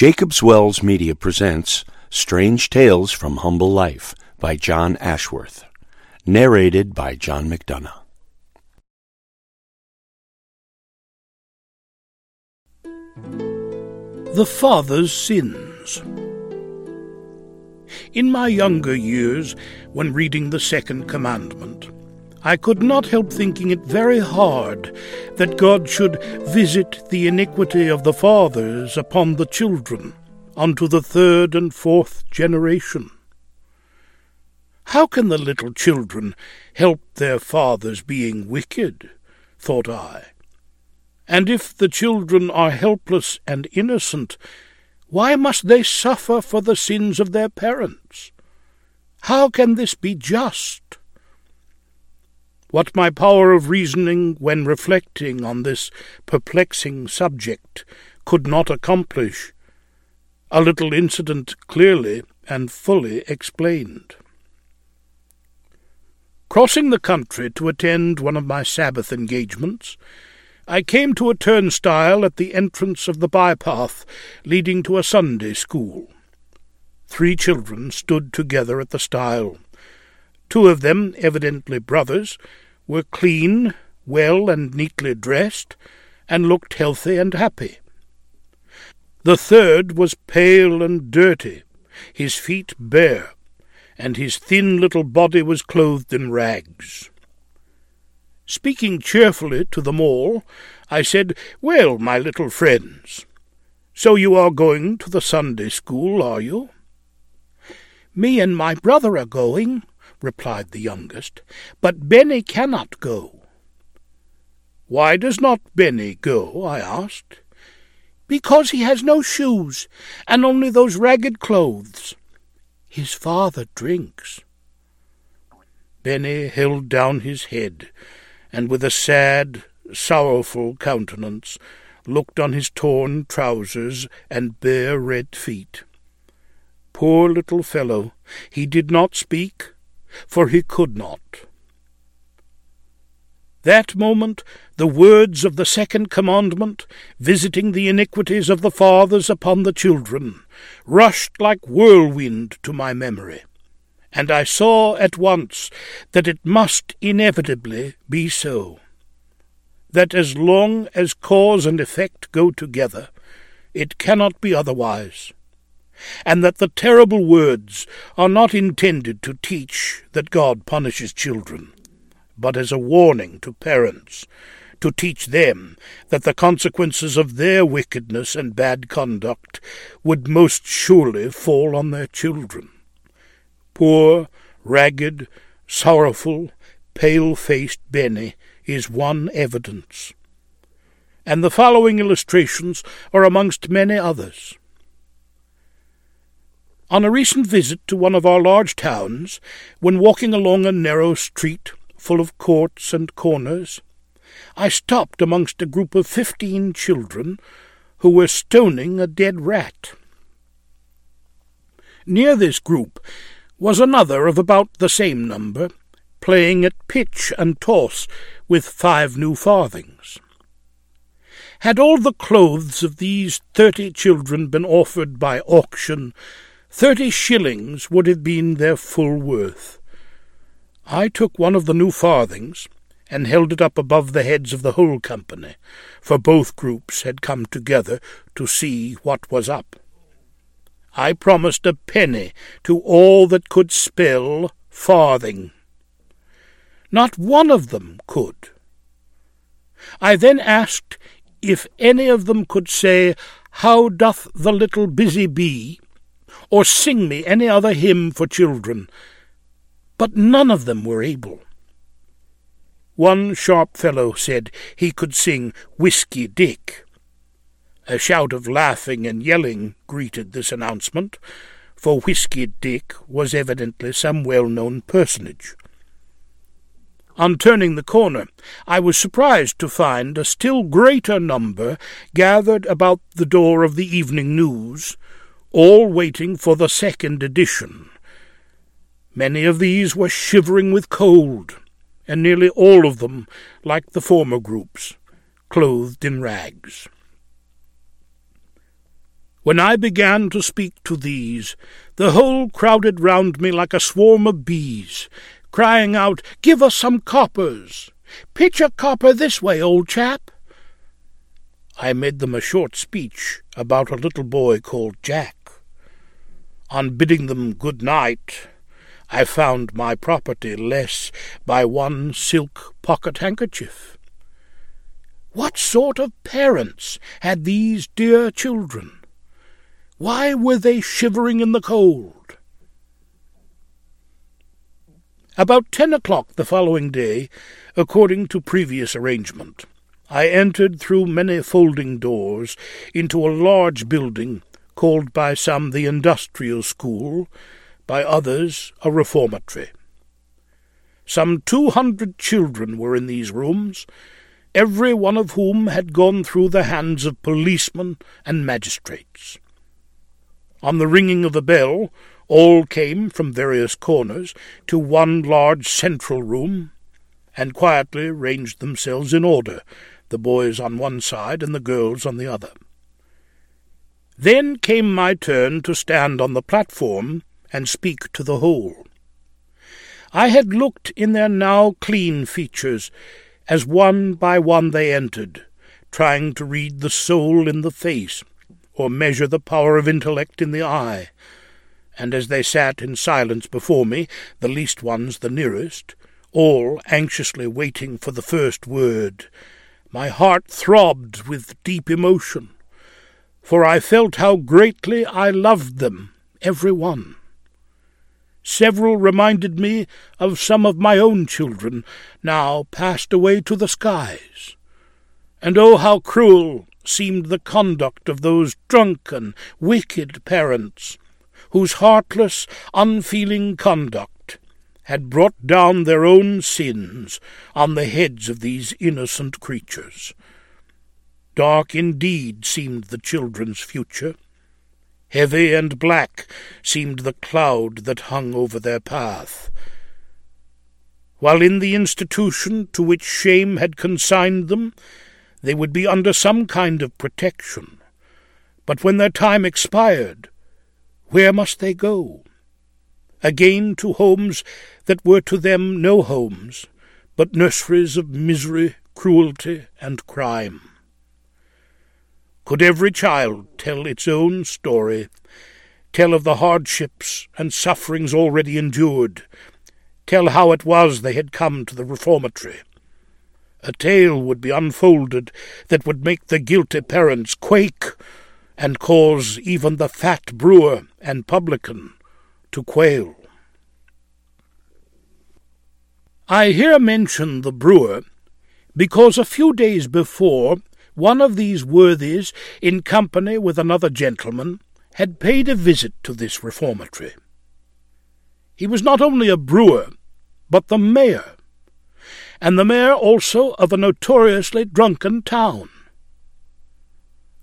Jacob's Wells Media presents Strange Tales from Humble Life by John Ashworth, narrated by John McDonough. The Father's Sins. In my younger years, when reading the Second Commandment, I could not help thinking it very hard that God should visit the iniquity of the fathers upon the children unto the third and fourth generation. How can the little children help their fathers being wicked? thought I. And if the children are helpless and innocent, why must they suffer for the sins of their parents? How can this be just? What my power of reasoning when reflecting on this perplexing subject could not accomplish, a little incident clearly and fully explained. Crossing the country to attend one of my Sabbath engagements, I came to a turnstile at the entrance of the bypath leading to a Sunday school. Three children stood together at the stile. Two of them, evidently brothers, were clean, well and neatly dressed, and looked healthy and happy. The third was pale and dirty, his feet bare, and his thin little body was clothed in rags. Speaking cheerfully to them all, I said, Well, my little friends, so you are going to the Sunday school, are you? Me and my brother are going, replied the youngest, but Benny cannot go. Why does not Benny go? I asked. Because he has no shoes, and only those ragged clothes. His father drinks. Benny held down his head, and with a sad, sorrowful countenance looked on his torn trousers and bare red feet. Poor little fellow, he did not speak, for he could not. That moment the words of the second commandment, visiting the iniquities of the fathers upon the children, rushed like whirlwind to my memory, and I saw at once that it must inevitably be so. That as long as cause and effect go together, it cannot be otherwise and that the terrible words are not intended to teach that God punishes children, but as a warning to parents, to teach them that the consequences of their wickedness and bad conduct would most surely fall on their children. Poor, ragged, sorrowful, pale-faced Benny is one evidence. And the following illustrations are amongst many others. On a recent visit to one of our large towns, when walking along a narrow street full of courts and corners, I stopped amongst a group of fifteen children who were stoning a dead rat. Near this group was another of about the same number, playing at pitch and toss with five new farthings. Had all the clothes of these thirty children been offered by auction, Thirty shillings would have been their full worth. I took one of the new farthings and held it up above the heads of the whole company, for both groups had come together to see what was up. I promised a penny to all that could spell farthing. Not one of them could. I then asked if any of them could say, How doth the little busy bee? Or sing me any other hymn for children, but none of them were able. One sharp fellow said he could sing Whiskey Dick. A shout of laughing and yelling greeted this announcement, for Whiskey Dick was evidently some well-known personage. On turning the corner, I was surprised to find a still greater number gathered about the door of the Evening News, all waiting for the second edition. Many of these were shivering with cold, and nearly all of them, like the former groups, clothed in rags. When I began to speak to these, the whole crowded round me like a swarm of bees, crying out, Give us some coppers! Pitch a copper this way, old chap! I made them a short speech about a little boy called Jack. On bidding them good night, I found my property less by one silk pocket handkerchief. What sort of parents had these dear children? Why were they shivering in the cold? About ten o'clock the following day, according to previous arrangement, I entered through many folding doors into a large building called by some the Industrial School, by others a reformatory. Some two hundred children were in these rooms, every one of whom had gone through the hands of policemen and magistrates. On the ringing of the bell, all came from various corners to one large central room, and quietly ranged themselves in order, the boys on one side and the girls on the other. Then came my turn to stand on the platform and speak to the whole. I had looked in their now clean features as one by one they entered, trying to read the soul in the face, or measure the power of intellect in the eye. And as they sat in silence before me, the least ones the nearest, all anxiously waiting for the first word, my heart throbbed with deep emotion, for I felt how greatly I loved them, every one. Several reminded me of some of my own children, now passed away to the skies. And oh, how cruel seemed the conduct of those drunken, wicked parents, whose heartless, unfeeling conduct had brought down their own sins on the heads of these innocent creatures. Dark indeed seemed the children's future. Heavy and black seemed the cloud that hung over their path. While in the institution to which shame had consigned them, they would be under some kind of protection. But when their time expired, where must they go? Again to homes that were to them no homes, but nurseries of misery, cruelty, and crime. Could every child tell its own story, tell of the hardships and sufferings already endured, tell how it was they had come to the reformatory, a tale would be unfolded that would make the guilty parents quake, and cause even the fat brewer and publican to quail. I here mention the brewer because a few days before one of these worthies, in company with another gentleman, had paid a visit to this reformatory. He was not only a brewer, but the mayor and the mayor also of a notoriously drunken town.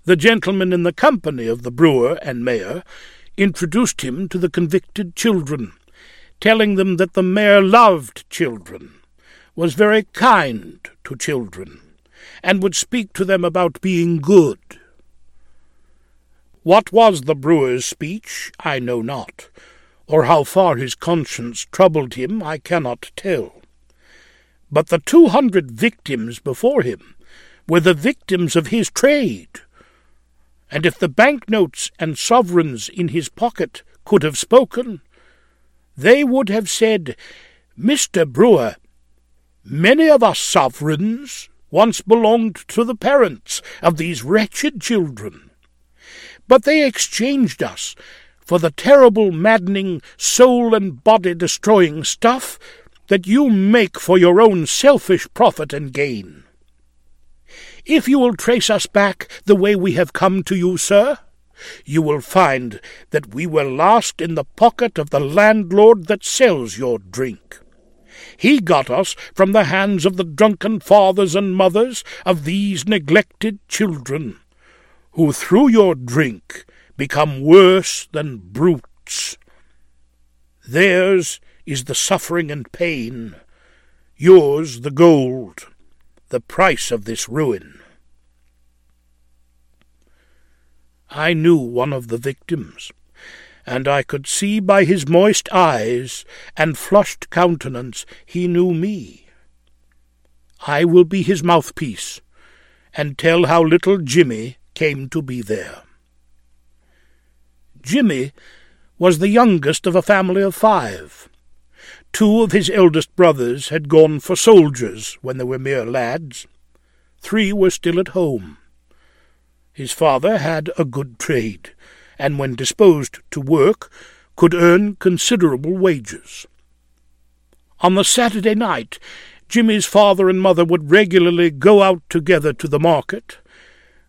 The gentleman in the company of the brewer and mayor introduced him to the convicted children, telling them that the mayor loved children, was very kind to children, and would speak to them about being good. What was the brewer's speech, I know not, or how far his conscience troubled him, I cannot tell. But the two hundred victims before him were the victims of his trade. And if the banknotes and sovereigns in his pocket could have spoken, they would have said, Mr. Brewer, many of us sovereigns once belonged to the parents of these wretched children. But they exchanged us for the terrible, maddening, soul and body destroying stuff that you make for your own selfish profit and gain. If you will trace us back the way we have come to you, sir, you will find that we were last in the pocket of the landlord that sells your drink. He got us from the hands of the drunken fathers and mothers of these neglected children, who through your drink become worse than brutes. Theirs is the suffering and pain, yours the gold, the price of this ruin. I knew one of the victims, and I could see by his moist eyes and flushed countenance he knew me. I will be his mouthpiece, and tell how little Jimmy came to be there. Jimmy was the youngest of a family of five. Two of his eldest brothers had gone for soldiers when they were mere lads. Three were still at home. His father had a good trade, and when disposed to work, could earn considerable wages. On the Saturday night, Jimmy's father and mother would regularly go out together to the market,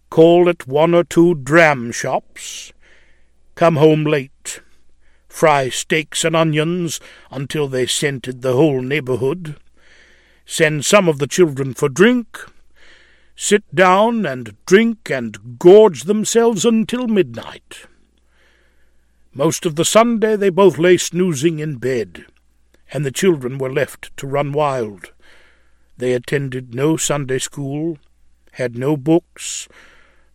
call at one or two dram shops, come home late, fry steaks and onions until they scented the whole neighbourhood, send some of the children for drink, sit down and drink and gorge themselves until midnight. Most of the Sunday they both lay snoozing in bed, and the children were left to run wild. They attended no Sunday school, had no books,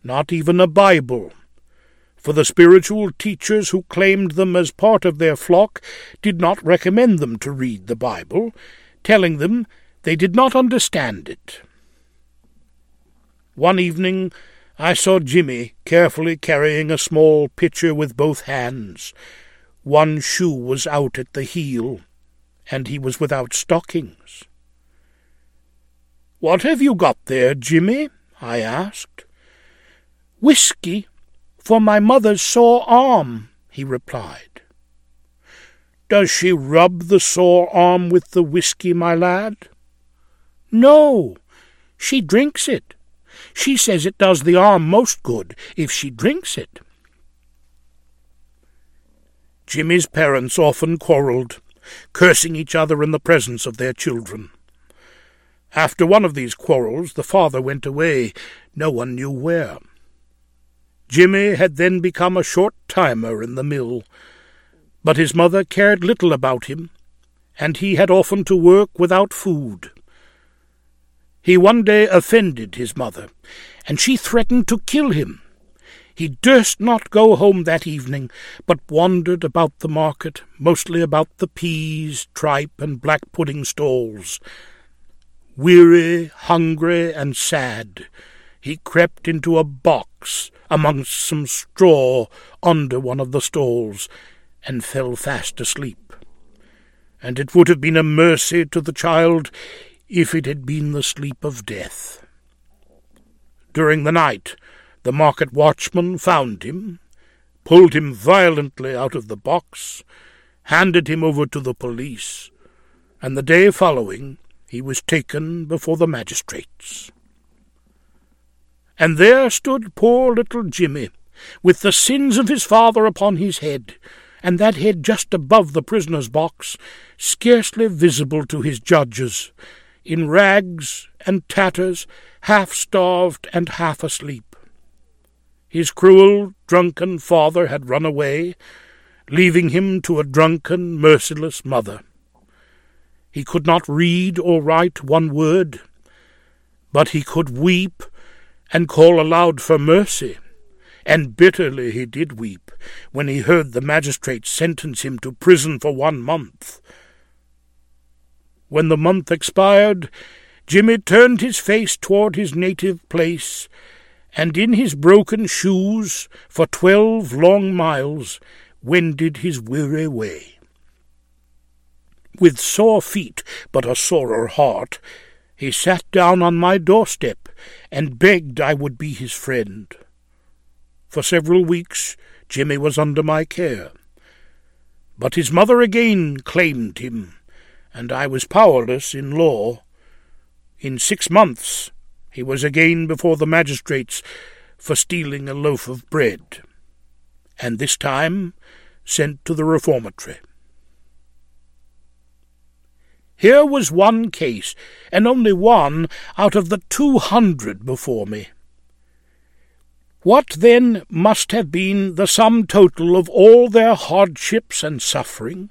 not even a Bible, for the spiritual teachers who claimed them as part of their flock did not recommend them to read the Bible, telling them they did not understand it. One evening I saw Jimmy carefully carrying a small pitcher with both hands. One shoe was out at the heel, and he was without stockings. What have you got there, Jimmy? I asked. Whisky for my mother's sore arm, he replied. Does she rub the sore arm with the whisky, my lad? No, she drinks it. She says it does the arm most good if she drinks it. Jimmy's parents often quarrelled, cursing each other in the presence of their children. After one of these quarrels, the father went away, no one knew where. Jimmy had then become a short-timer in the mill, but his mother cared little about him, and he had often to work without food. He one day offended his mother, and she threatened to kill him. He durst not go home that evening, but wandered about the market, mostly about the peas, tripe, and black pudding stalls. Weary, hungry, and sad, he crept into a box amongst some straw under one of the stalls, and fell fast asleep. And it would have been a mercy to the child if it had been the sleep of death. During the night, the market watchman found him, pulled him violently out of the box, handed him over to the police, and the day following he was taken before the magistrates. And there stood poor little Jimmy, with the sins of his father upon his head, and that head just above the prisoner's box, scarcely visible to his judges, in rags and tatters, half starved and half asleep. His cruel, drunken father had run away, leaving him to a drunken, merciless mother. He could not read or write one word, but he could weep and call aloud for mercy, and bitterly he did weep when he heard the magistrate sentence him to prison for one month. When the month expired, Jimmy turned his face toward his native place, and in his broken shoes, for twelve long miles, wended his weary way. With sore feet, but a sorer heart, he sat down on my doorstep and begged I would be his friend. For several weeks Jimmy was under my care, but his mother again claimed him and I was powerless in law. In six months he was again before the magistrates for stealing a loaf of bread, and this time sent to the reformatory. Here was one case, and only one out of the two hundred before me. What then must have been the sum total of all their hardships and suffering?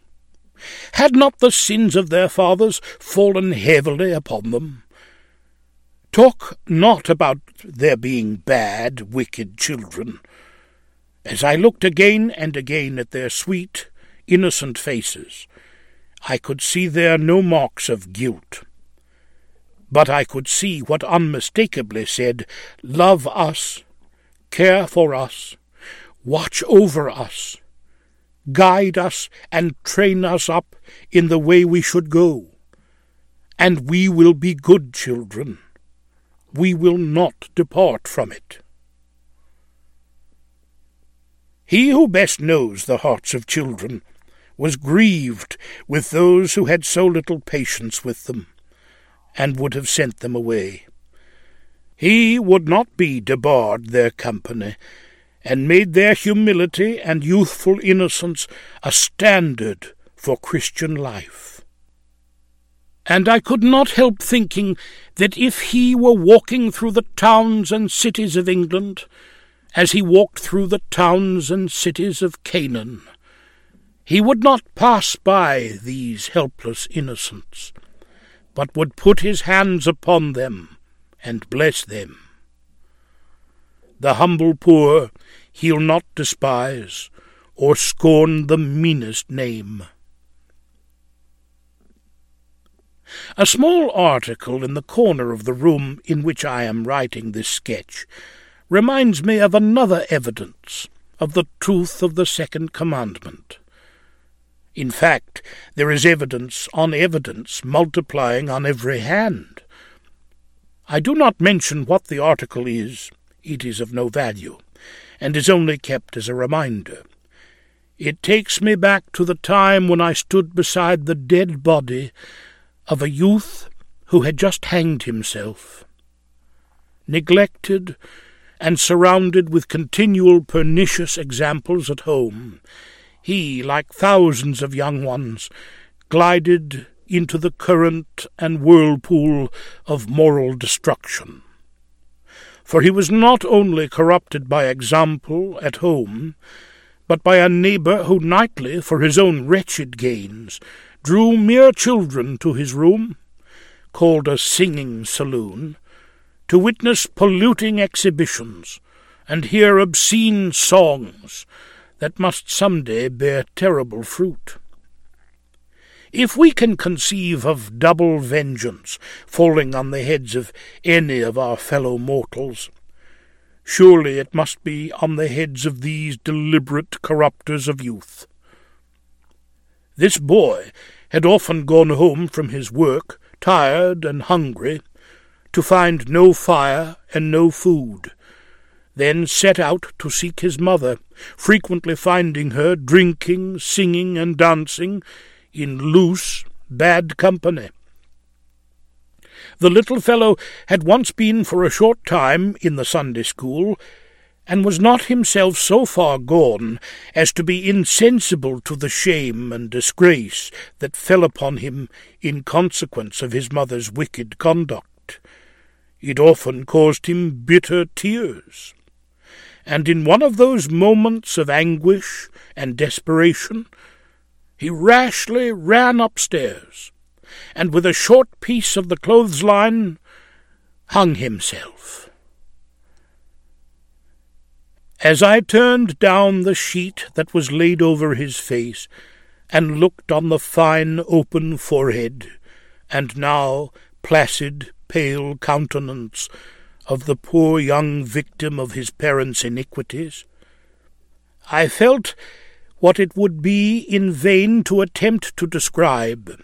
Had not the sins of their fathers fallen heavily upon them? Talk not about their being bad, wicked children. As I looked again and again at their sweet, innocent faces, I could see there no marks of guilt. But I could see what unmistakably said, Love us, care for us, watch over us, guide us, and train us up in the way we should go. And we will be good children. We will not depart from it. He who best knows the hearts of children was grieved with those who had so little patience with them, and would have sent them away. He would not be debarred their company, and made their humility and youthful innocence a standard for Christian life. And I could not help thinking that if he were walking through the towns and cities of England, as he walked through the towns and cities of Canaan. He would not pass by these helpless innocents, but would put his hands upon them and bless them. The humble poor he'll not despise, or scorn the meanest name. A small article in the corner of the room in which I am writing this sketch reminds me of another evidence of the truth of the second commandment. In fact, there is evidence on evidence multiplying on every hand. I do not mention what the article is, it is of no value, and is only kept as a reminder. It takes me back to the time when I stood beside the dead body of a youth who had just hanged himself. Neglected and surrounded with continual pernicious examples at home, he, like thousands of young ones, glided into the current and whirlpool of moral destruction. For he was not only corrupted by example at home, but by a neighbour who nightly, for his own wretched gains, drew mere children to his room, called a singing saloon, to witness polluting exhibitions and hear obscene songs that must some day bear terrible fruit. If we can conceive of double vengeance falling on the heads of any of our fellow mortals, surely it must be on the heads of these deliberate corrupters of youth. This boy had often gone home from his work, tired and hungry, to find no fire and no food, then set out to seek his mother, frequently finding her drinking, singing, and dancing in loose, bad company. The little fellow had once been for a short time in the Sunday school, and was not himself so far gone as to be insensible to the shame and disgrace that fell upon him in consequence of his mother's wicked conduct. It often caused him bitter tears. And in one of those moments of anguish and desperation, he rashly ran upstairs, and with a short piece of the clothes line hung himself. As I turned down the sheet that was laid over his face, and looked on the fine open forehead, and now placid, pale countenance of the poor young victim of his parents' iniquities. I felt what it would be in vain to attempt to describe,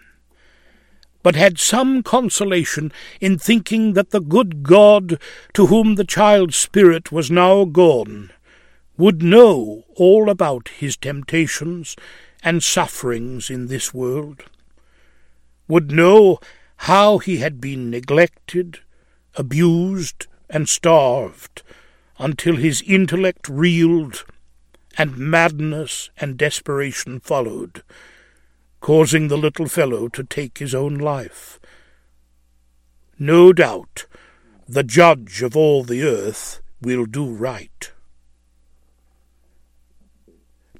but had some consolation in thinking that the good God, to whom the child's spirit was now gone, would know all about his temptations and sufferings in this world, would know how he had been neglected, abused, and starved, until his intellect reeled, and madness and desperation followed, causing the little fellow to take his own life. No doubt the judge of all the earth will do right.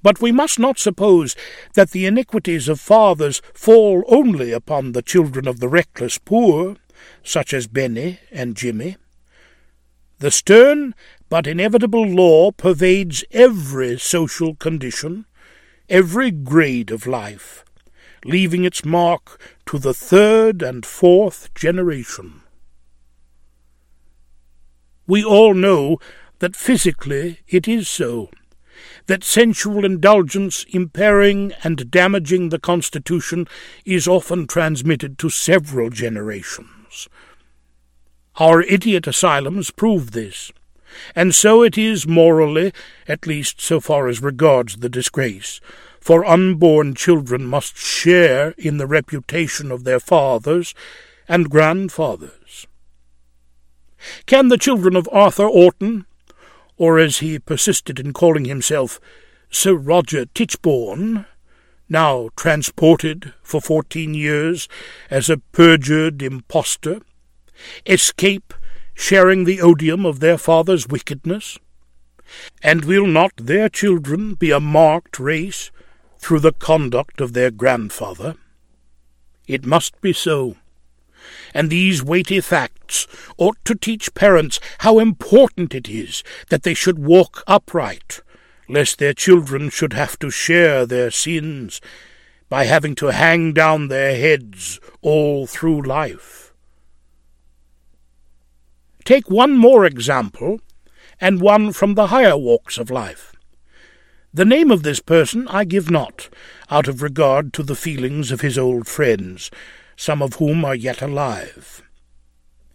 But we must not suppose that the iniquities of fathers fall only upon the children of the reckless poor, such as Benny and Jimmy. The stern but inevitable law pervades every social condition, every grade of life, leaving its mark to the third and fourth generation. We all know that physically it is so, that sensual indulgence impairing and damaging the constitution is often transmitted to several generations. Our idiot asylums prove this, and so it is morally, at least so far as regards the disgrace, for unborn children must share in the reputation of their fathers and grandfathers. Can the children of Arthur Orton, or as he persisted in calling himself, Sir Roger Tichborne, now transported for fourteen years as a perjured impostor, escape sharing the odium of their father's wickedness? And will not their children be a marked race through the conduct of their grandfather? It must be so. And these weighty facts ought to teach parents how important it is that they should walk upright, lest their children should have to share their sins by having to hang down their heads all through life. Take one more example, and one from the higher walks of life. The name of this person I give not, out of regard to the feelings of his old friends, some of whom are yet alive.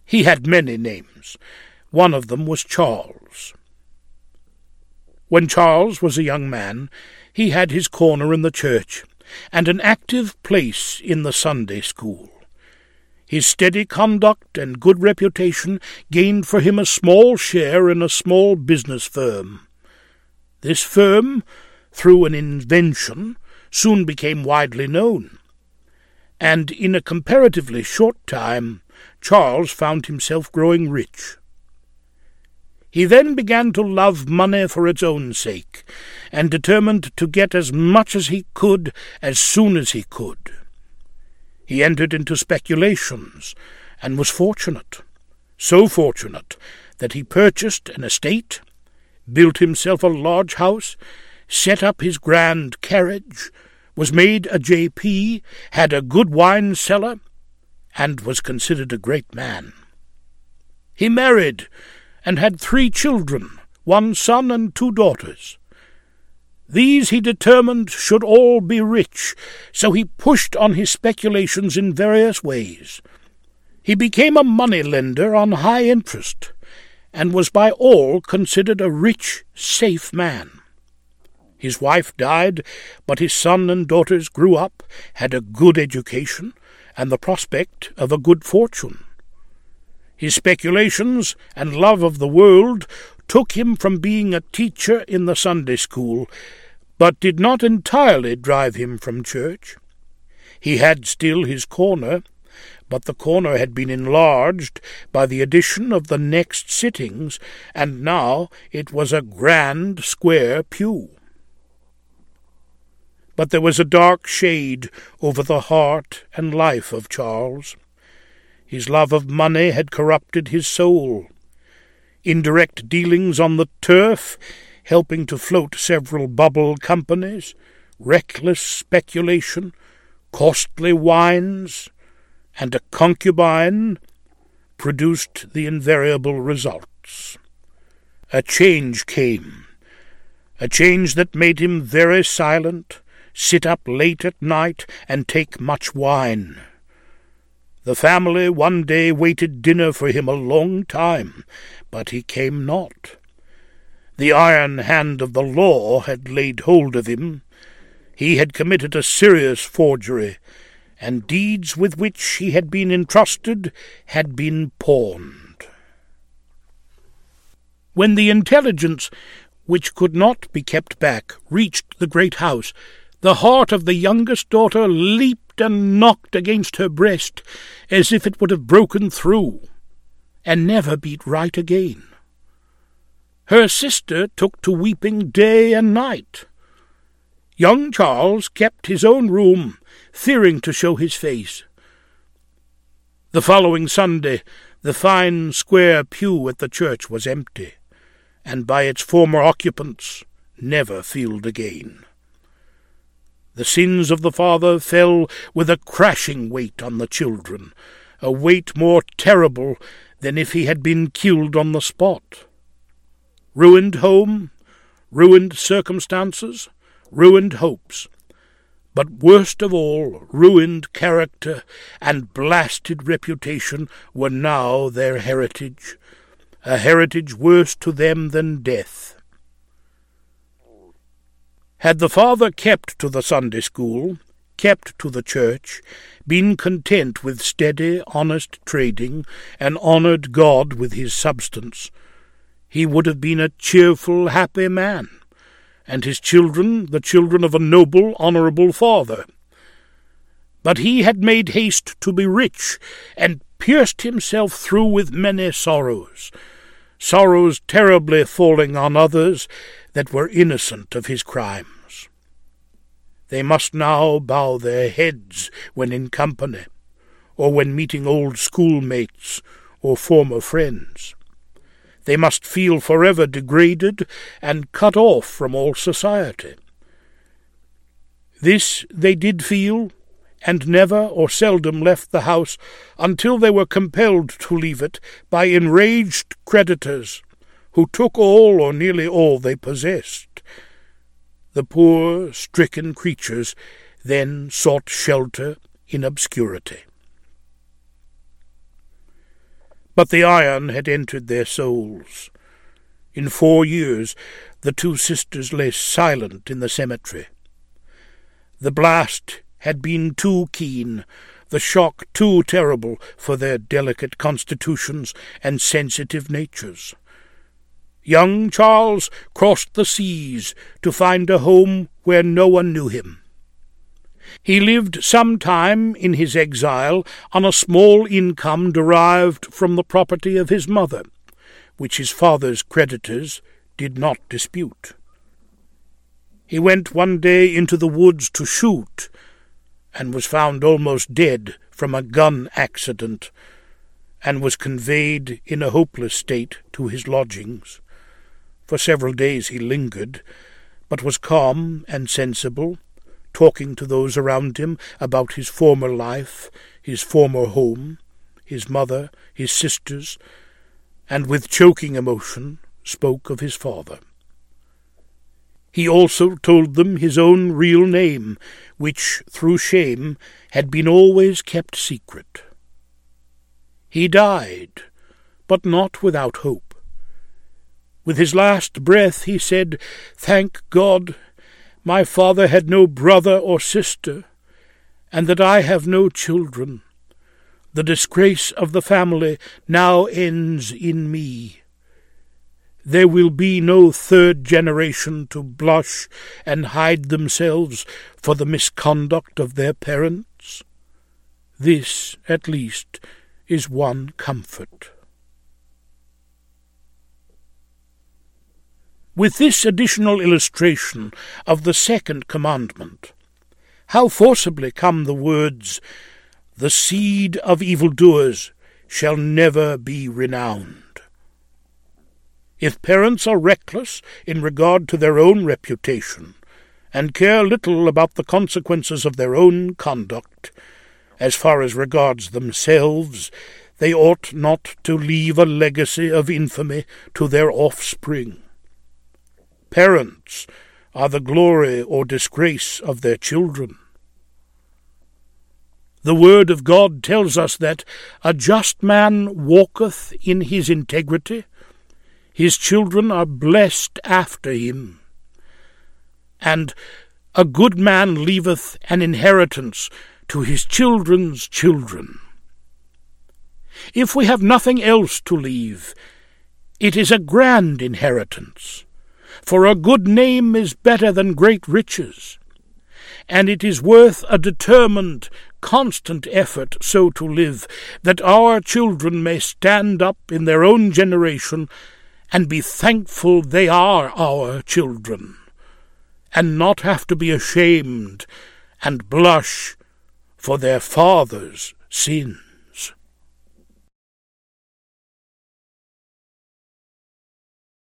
He had many names. One of them was Charles. When Charles was a young man, he had his corner in the church, and an active place in the Sunday school. His steady conduct and good reputation gained for him a small share in a small business firm. This firm, through an invention, soon became widely known, and in a comparatively short time Charles found himself growing rich. He then began to love money for its own sake, and determined to get as much as he could as soon as he could. He entered into speculations, and was fortunate, so fortunate that he purchased an estate built himself a large house, set up his grand carriage, was made a J.P., had a good wine cellar, and was considered a great man. He married, and had three children, one son and two daughters. These he determined should all be rich, so he pushed on his speculations in various ways. He became a money lender on high interest, and was by all considered a rich, safe man. His wife died, but his son and daughters grew up, had a good education, and the prospect of a good fortune. His speculations and love of the world took him from being a teacher in the Sunday school, but did not entirely drive him from church. He had still his corner, but the corner had been enlarged by the addition of the next sittings, and now it was a grand square pew. But there was a dark shade over the heart and life of Charles. His love of money had corrupted his soul. Indirect dealings on the turf, helping to float several bubble companies, reckless speculation, costly wines, and a concubine produced the invariable results. A change came, a change that made him very silent, sit up late at night, and take much wine. The family one day waited dinner for him a long time, but he came not. The iron hand of the law had laid hold of him. He had committed a serious forgery, and deeds with which he had been entrusted had been pawned. When the intelligence, which could not be kept back, reached the great house, the heart of the youngest daughter leaped and knocked against her breast as if it would have broken through, and never beat right again. Her sister took to weeping day and night. Young Charles kept his own room, fearing to show his face. The following Sunday, the fine square pew at the church was empty, and by its former occupants never filled again. The sins of the father fell with a crashing weight on the children, a weight more terrible than if he had been killed on the spot. Ruined home, ruined circumstances, ruined hopes, but worst of all, ruined character and blasted reputation were now their heritage, a heritage worse to them than death. Had the father kept to the Sunday school, kept to the church, been content with steady, honest trading, and honoured God with his substance, he would have been a cheerful, happy man, and his children the children of a noble, honourable father. But he had made haste to be rich, and pierced himself through with many sorrows, sorrows terribly falling on others, that were innocent of his crimes. They must now bow their heads when in company, or when meeting old schoolmates or former friends. They must feel forever degraded and cut off from all society. This they did feel, and never or seldom left the house until they were compelled to leave it by enraged creditors who took all or nearly all they possessed. The poor, stricken creatures then sought shelter in obscurity. But the iron had entered their souls. In four years the two sisters lay silent in the cemetery. The blast had been too keen, the shock too terrible for their delicate constitutions and sensitive natures. Young Charles crossed the seas to find a home where no one knew him. He lived some time in his exile on a small income derived from the property of his mother, which his father's creditors did not dispute. He went one day into the woods to shoot, and was found almost dead from a gun accident, and was conveyed in a hopeless state to his lodgings. For several days he lingered, but was calm and sensible, talking to those around him about his former life, his former home, his mother, his sisters, and with choking emotion spoke of his father. He also told them his own real name, which, through shame, had been always kept secret. He died, but not without hope. With his last breath he said, Thank God, my father had no brother or sister, and that I have no children. The disgrace of the family now ends in me. There will be no third generation to blush and hide themselves for the misconduct of their parents. This, at least, is one comfort. With this additional illustration of the second commandment, how forcibly come the words, The seed of evildoers shall never be renowned. If parents are reckless in regard to their own reputation, and care little about the consequences of their own conduct, as far as regards themselves, they ought not to leave a legacy of infamy to their offspring. Parents are the glory or disgrace of their children. The word of God tells us that a just man walketh in his integrity, his children are blessed after him, and a good man leaveth an inheritance to his children's children. If we have nothing else to leave, it is a grand inheritance. For a good name is better than great riches, and it is worth a determined, constant effort so to live that our children may stand up in their own generation and be thankful they are our children, and not have to be ashamed and blush for their father's sin.